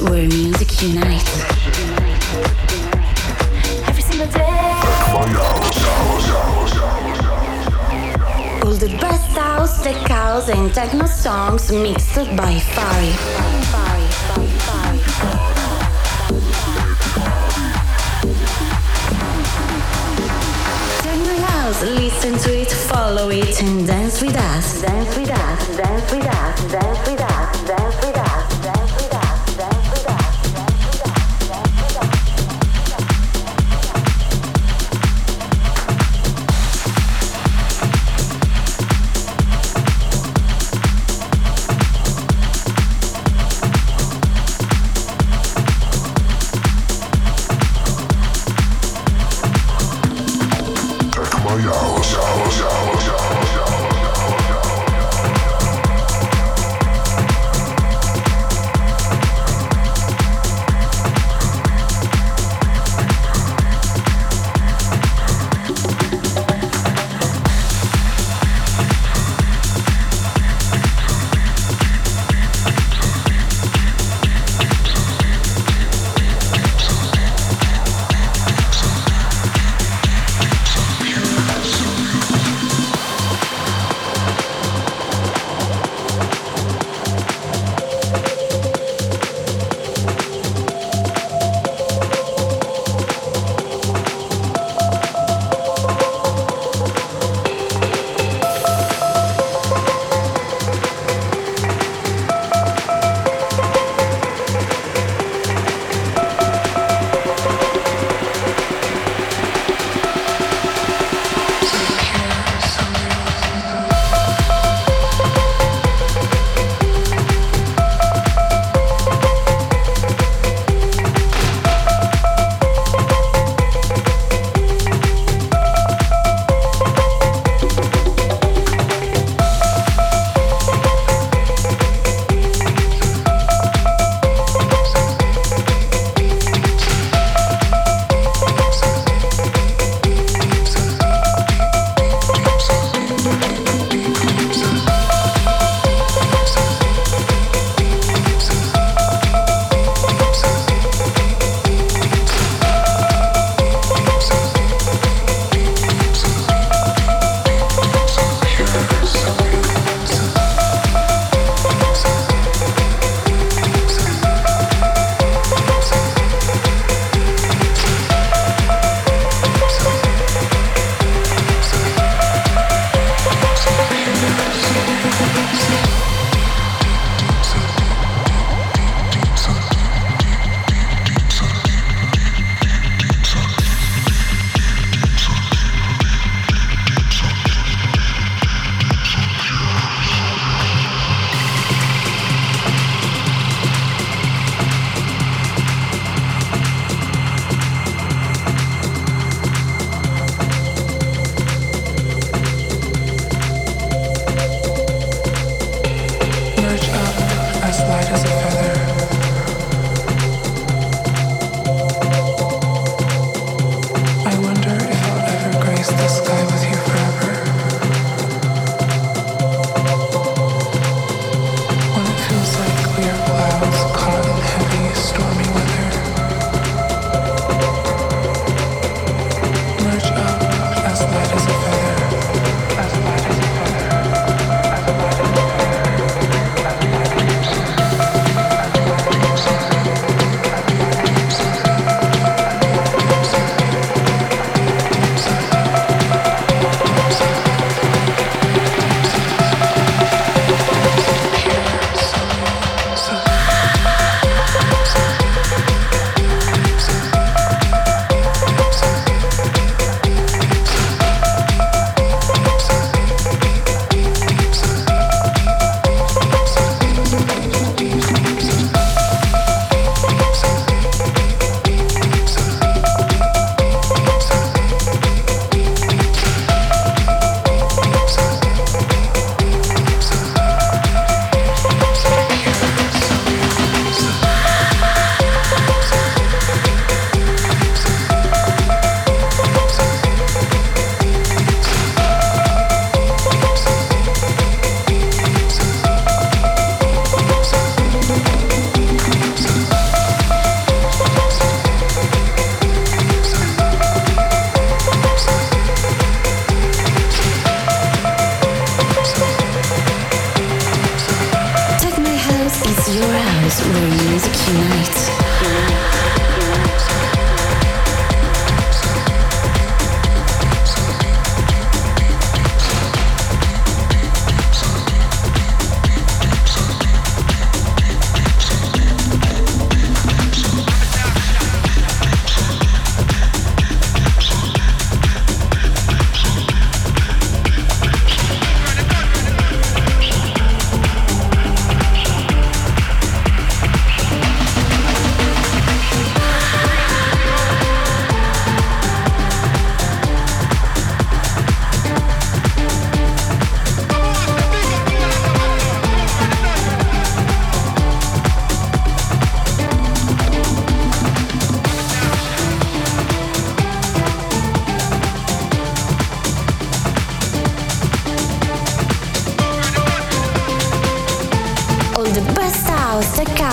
where music unites. Every single day. All the best house, tech house, and techno songs mixed by Phari. Techno house, listen to it, follow it, and dance with us. Dance with us, dance with us, dance with us,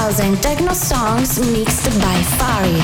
house and techno songs mixed by Phari.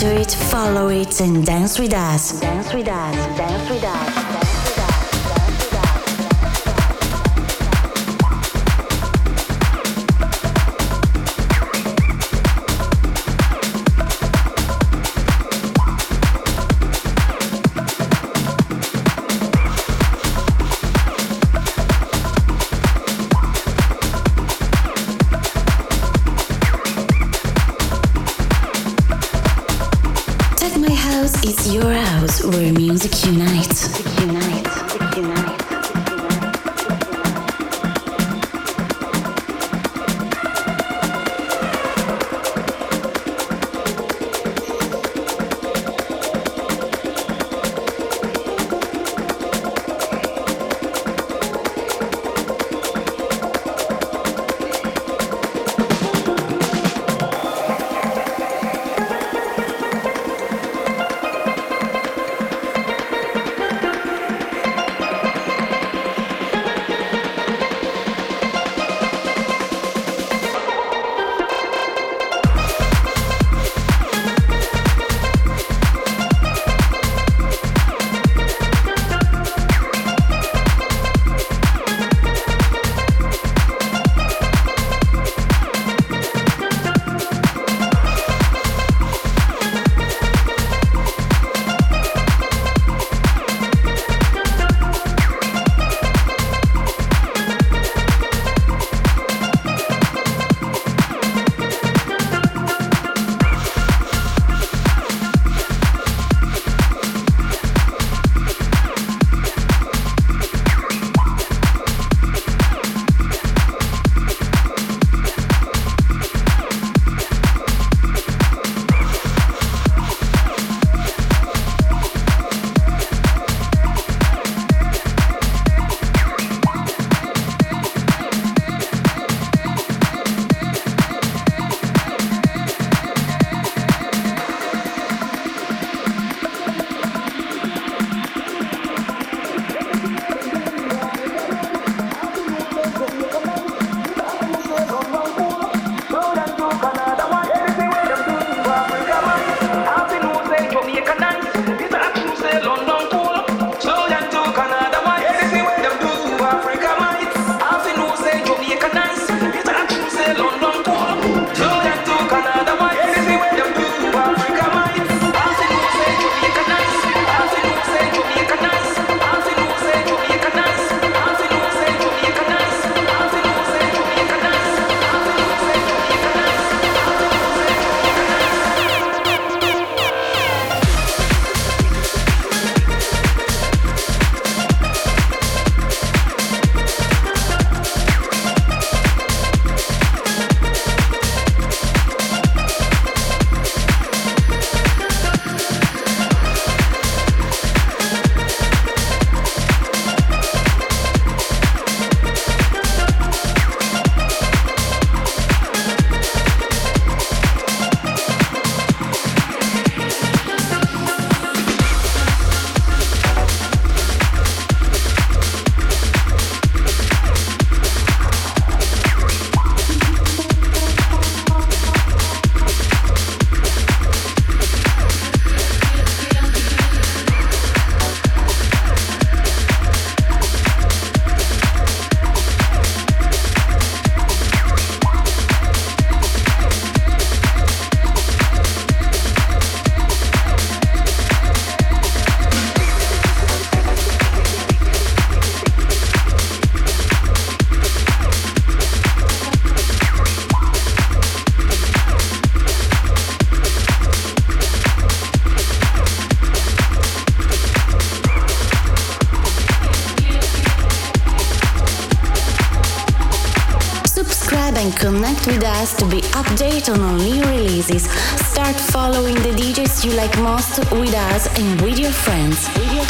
To it, follow it, and dance with us. Dance with us, dance with us. House Room Music Unite. Unite. Updated on new releases. Start following the DJs you like most with us and with your friends. With your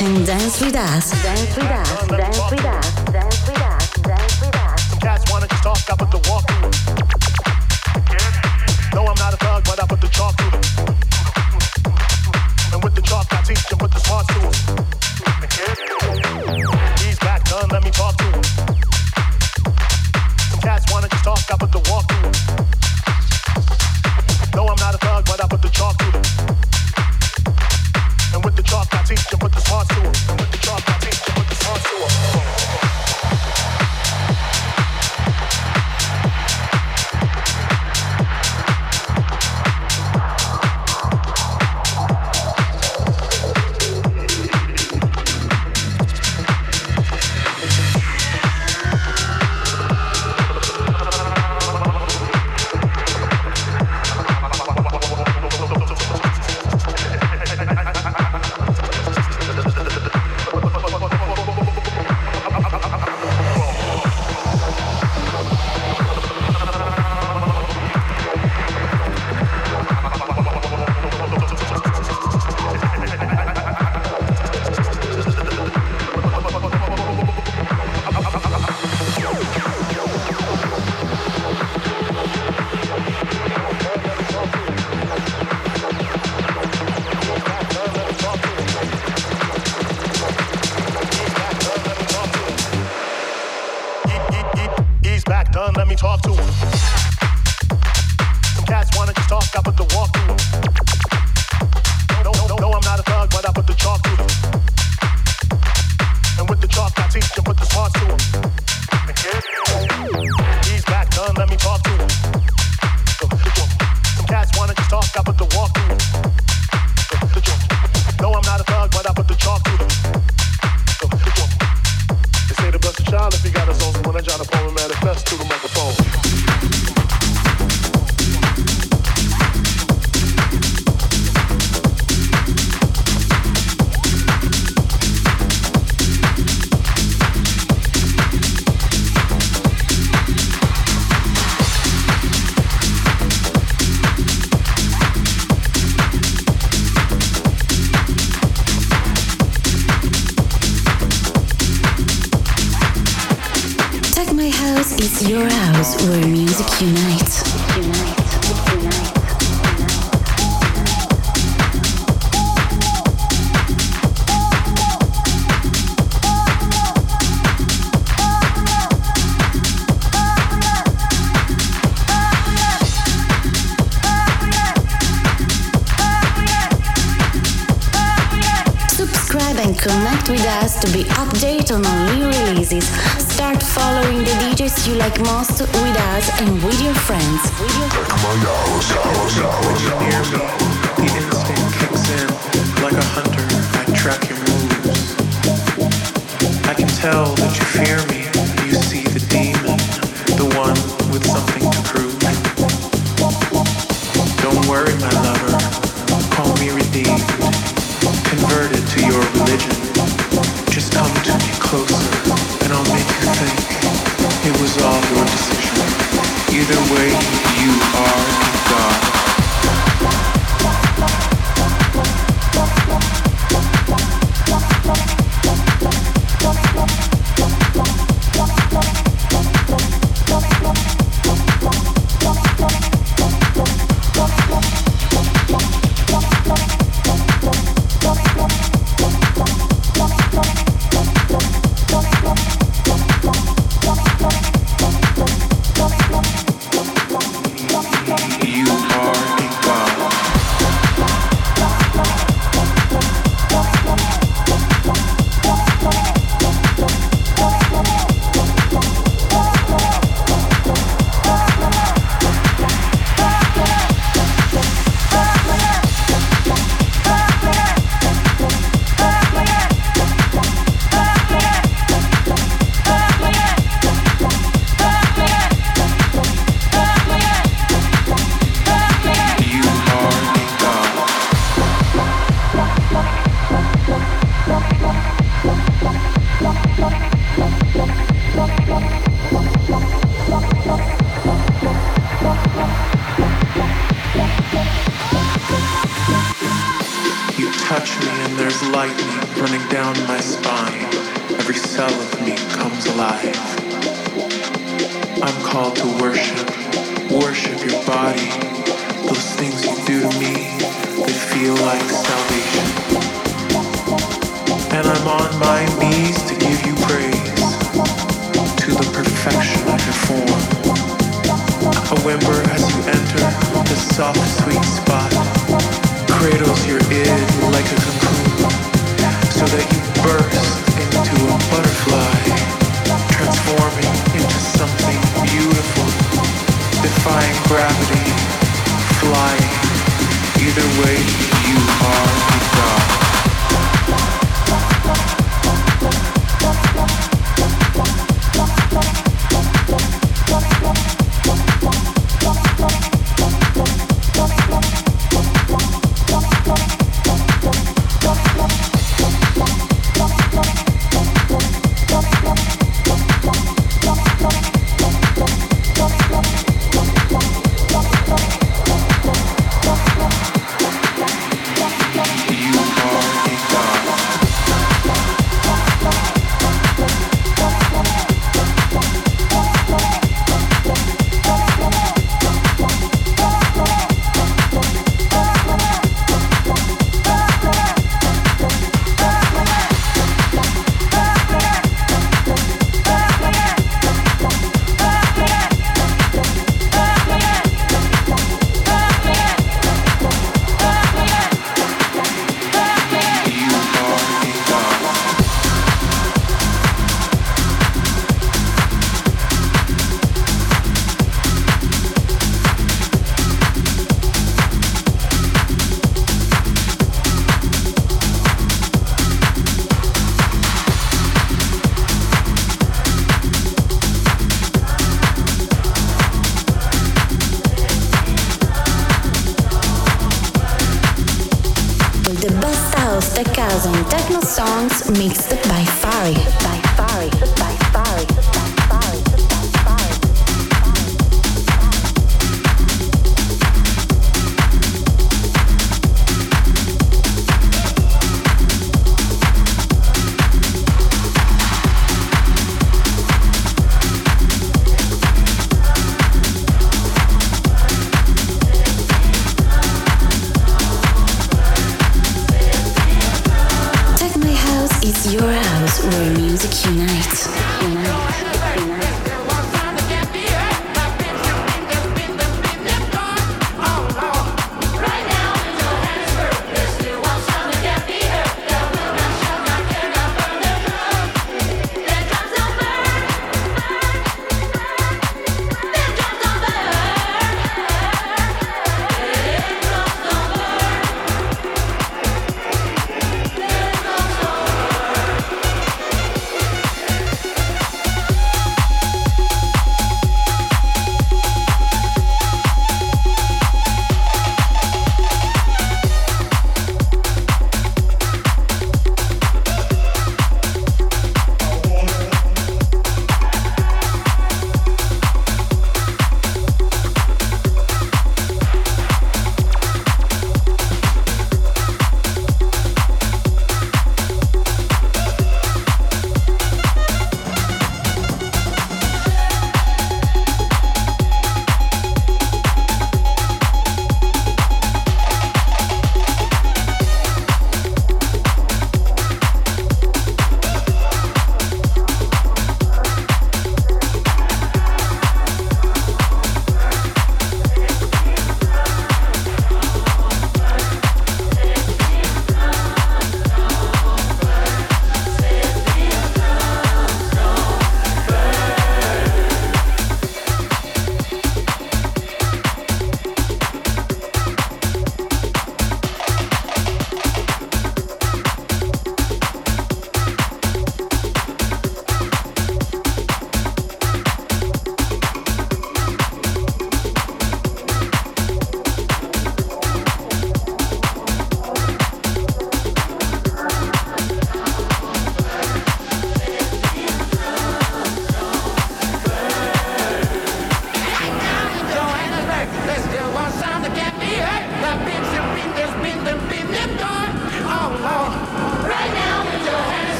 and dance with us. Dance with us. Dance with us. Dance with us. Dance with us. Cats wanna talk, the No, I'm not a thug, but I put the through And with the I them, to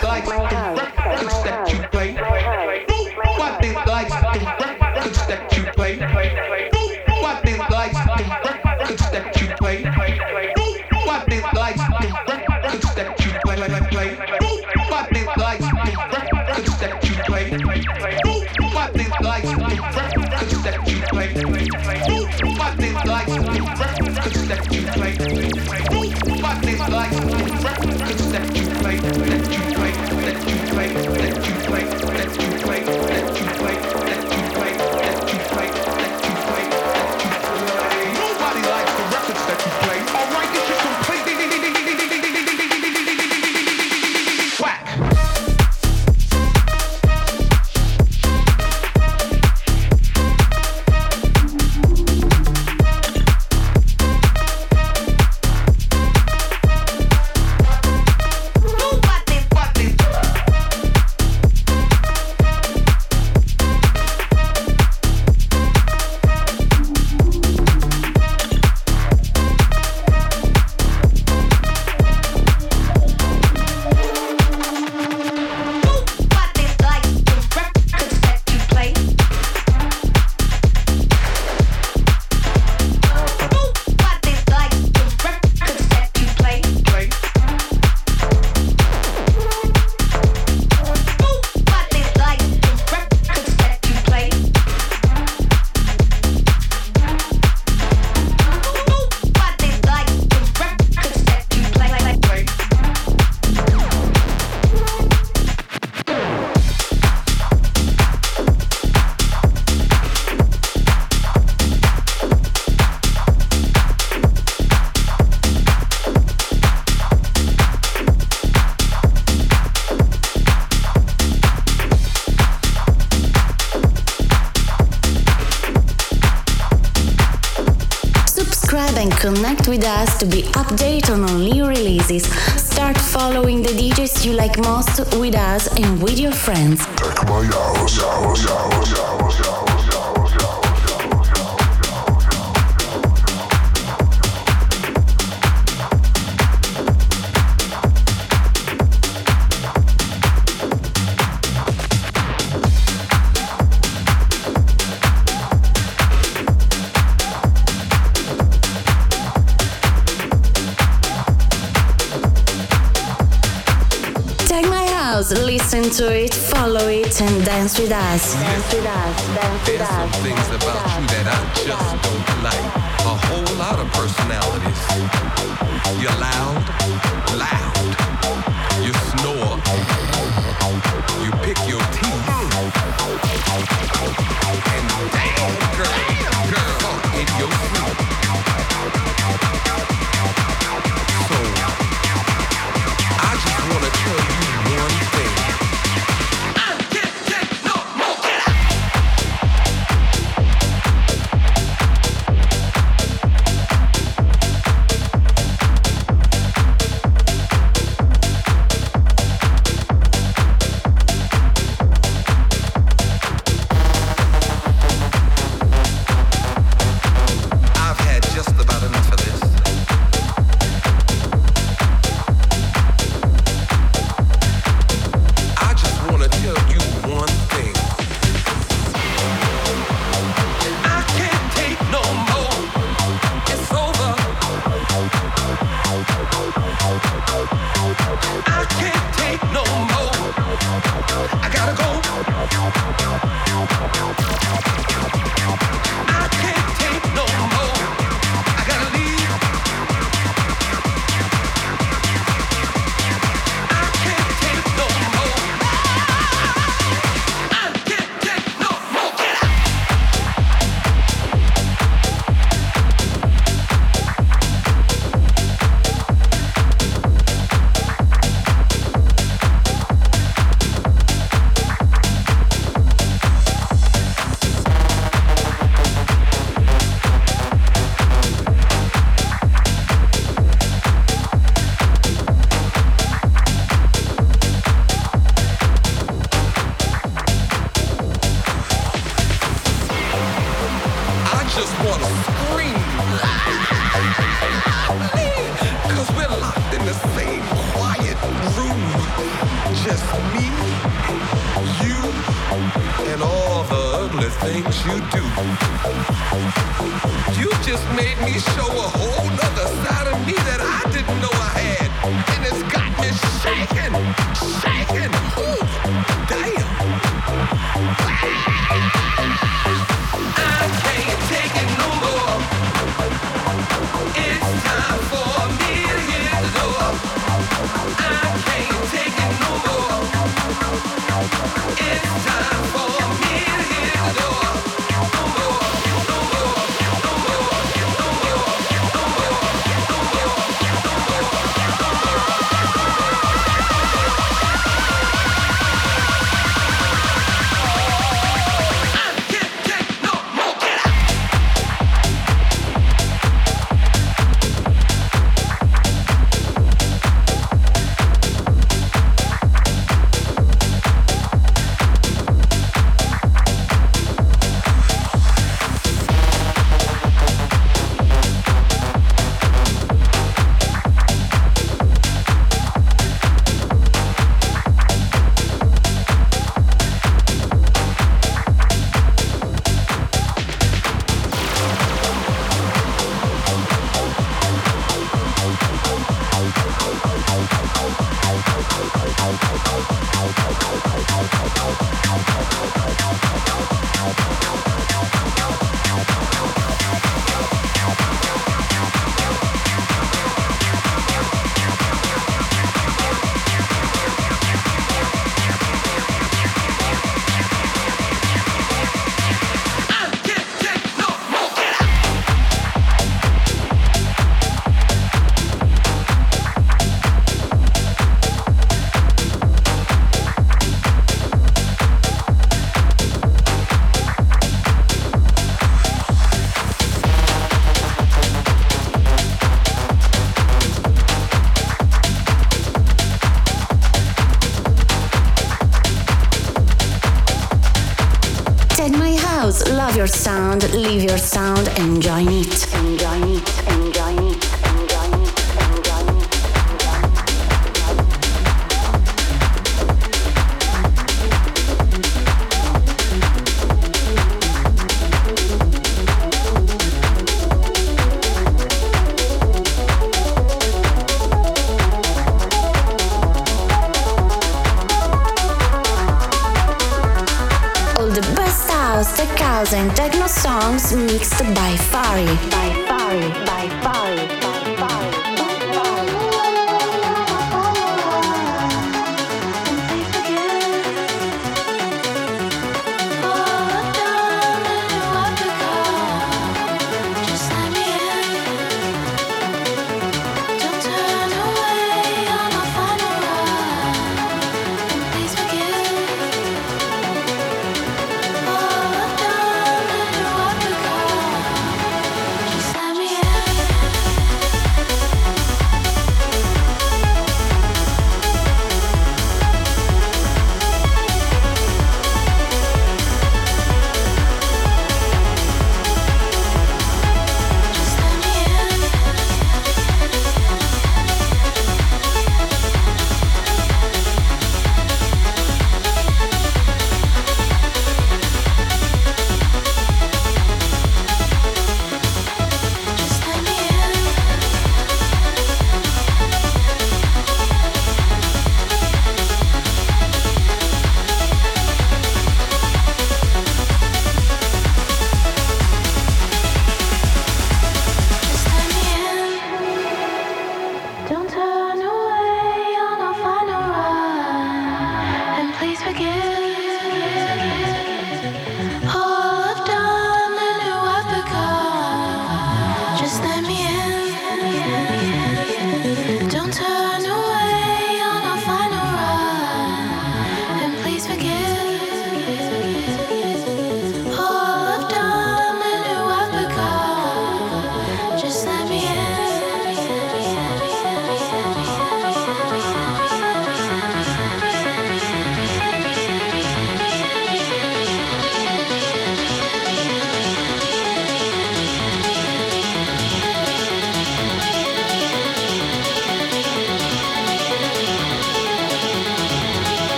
play, to be updated on new releases. Start following the DJs you like most with us and with your friends. Listen to it, follow it, and dance with us. Dance with us, dance with us. There's some things about you that I just don't like. A whole lot of personalities. You're loud, loud. And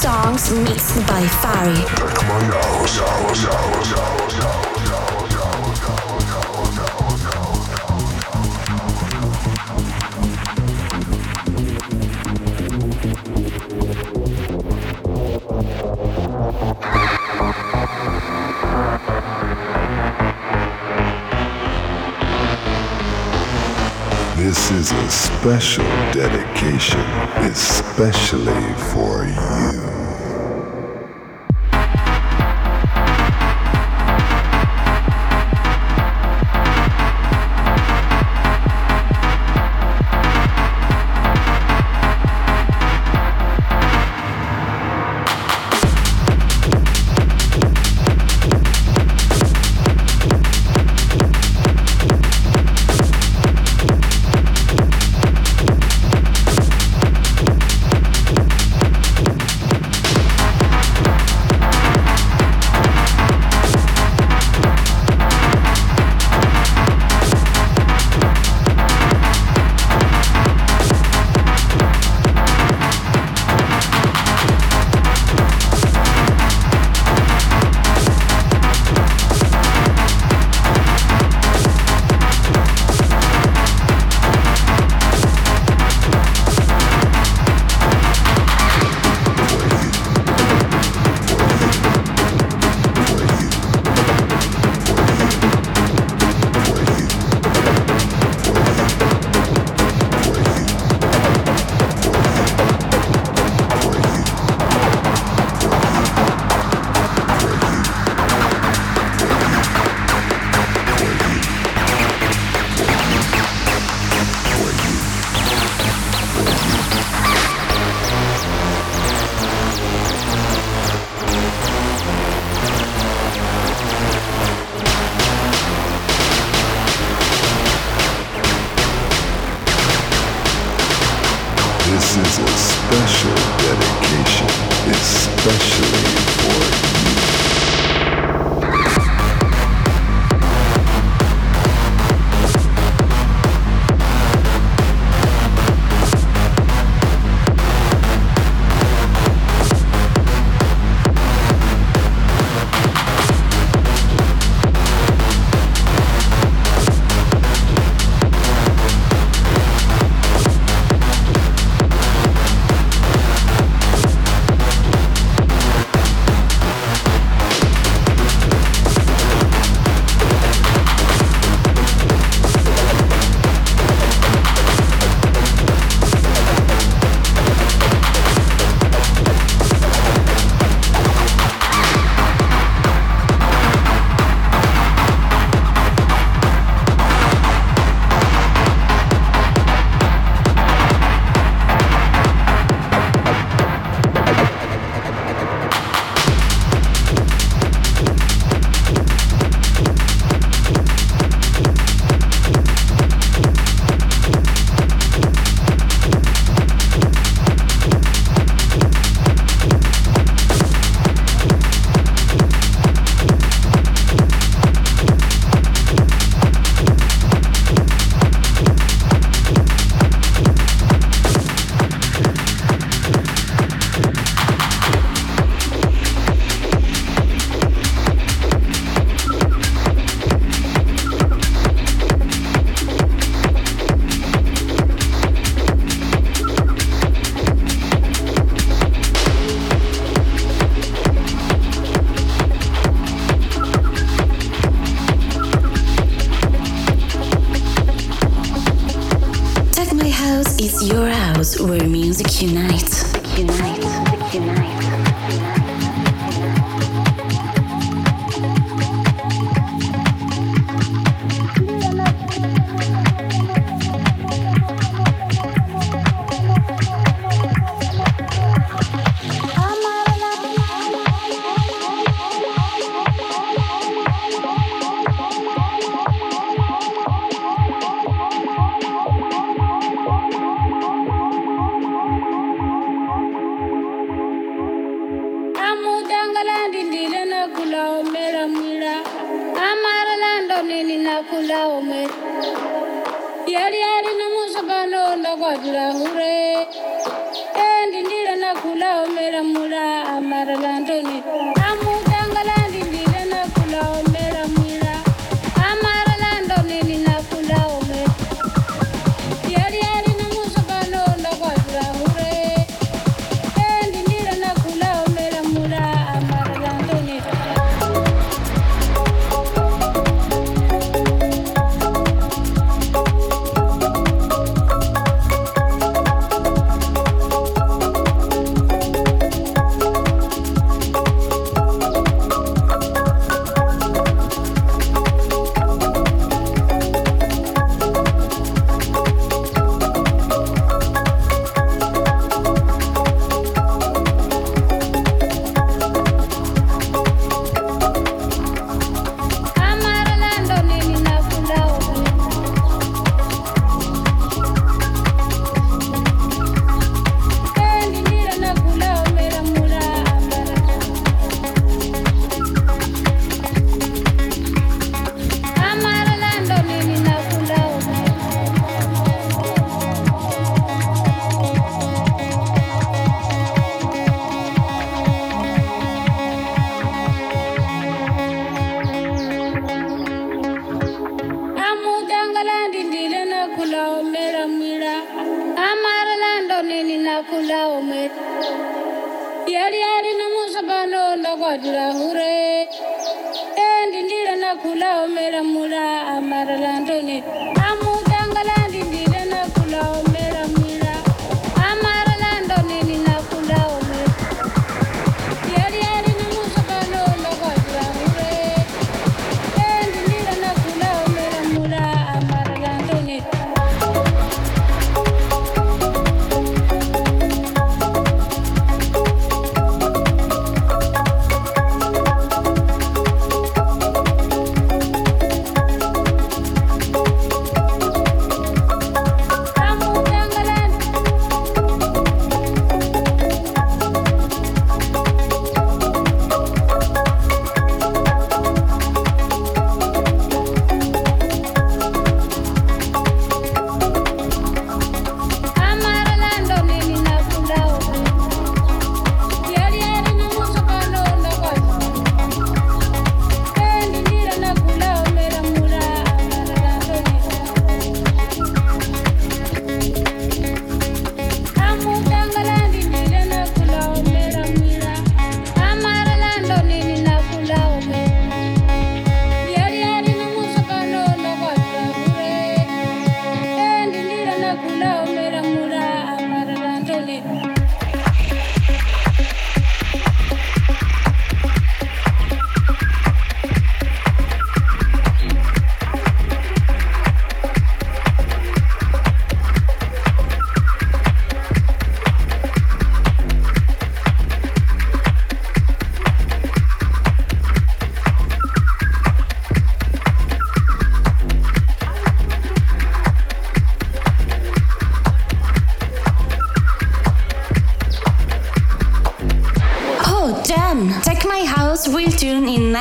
songs mixed by Phari. This is a special dedication, especially Landoni.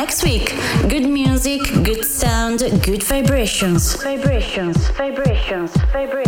next week. Good music, good sound, good vibrations. Vibrations, vibrations, vibrations.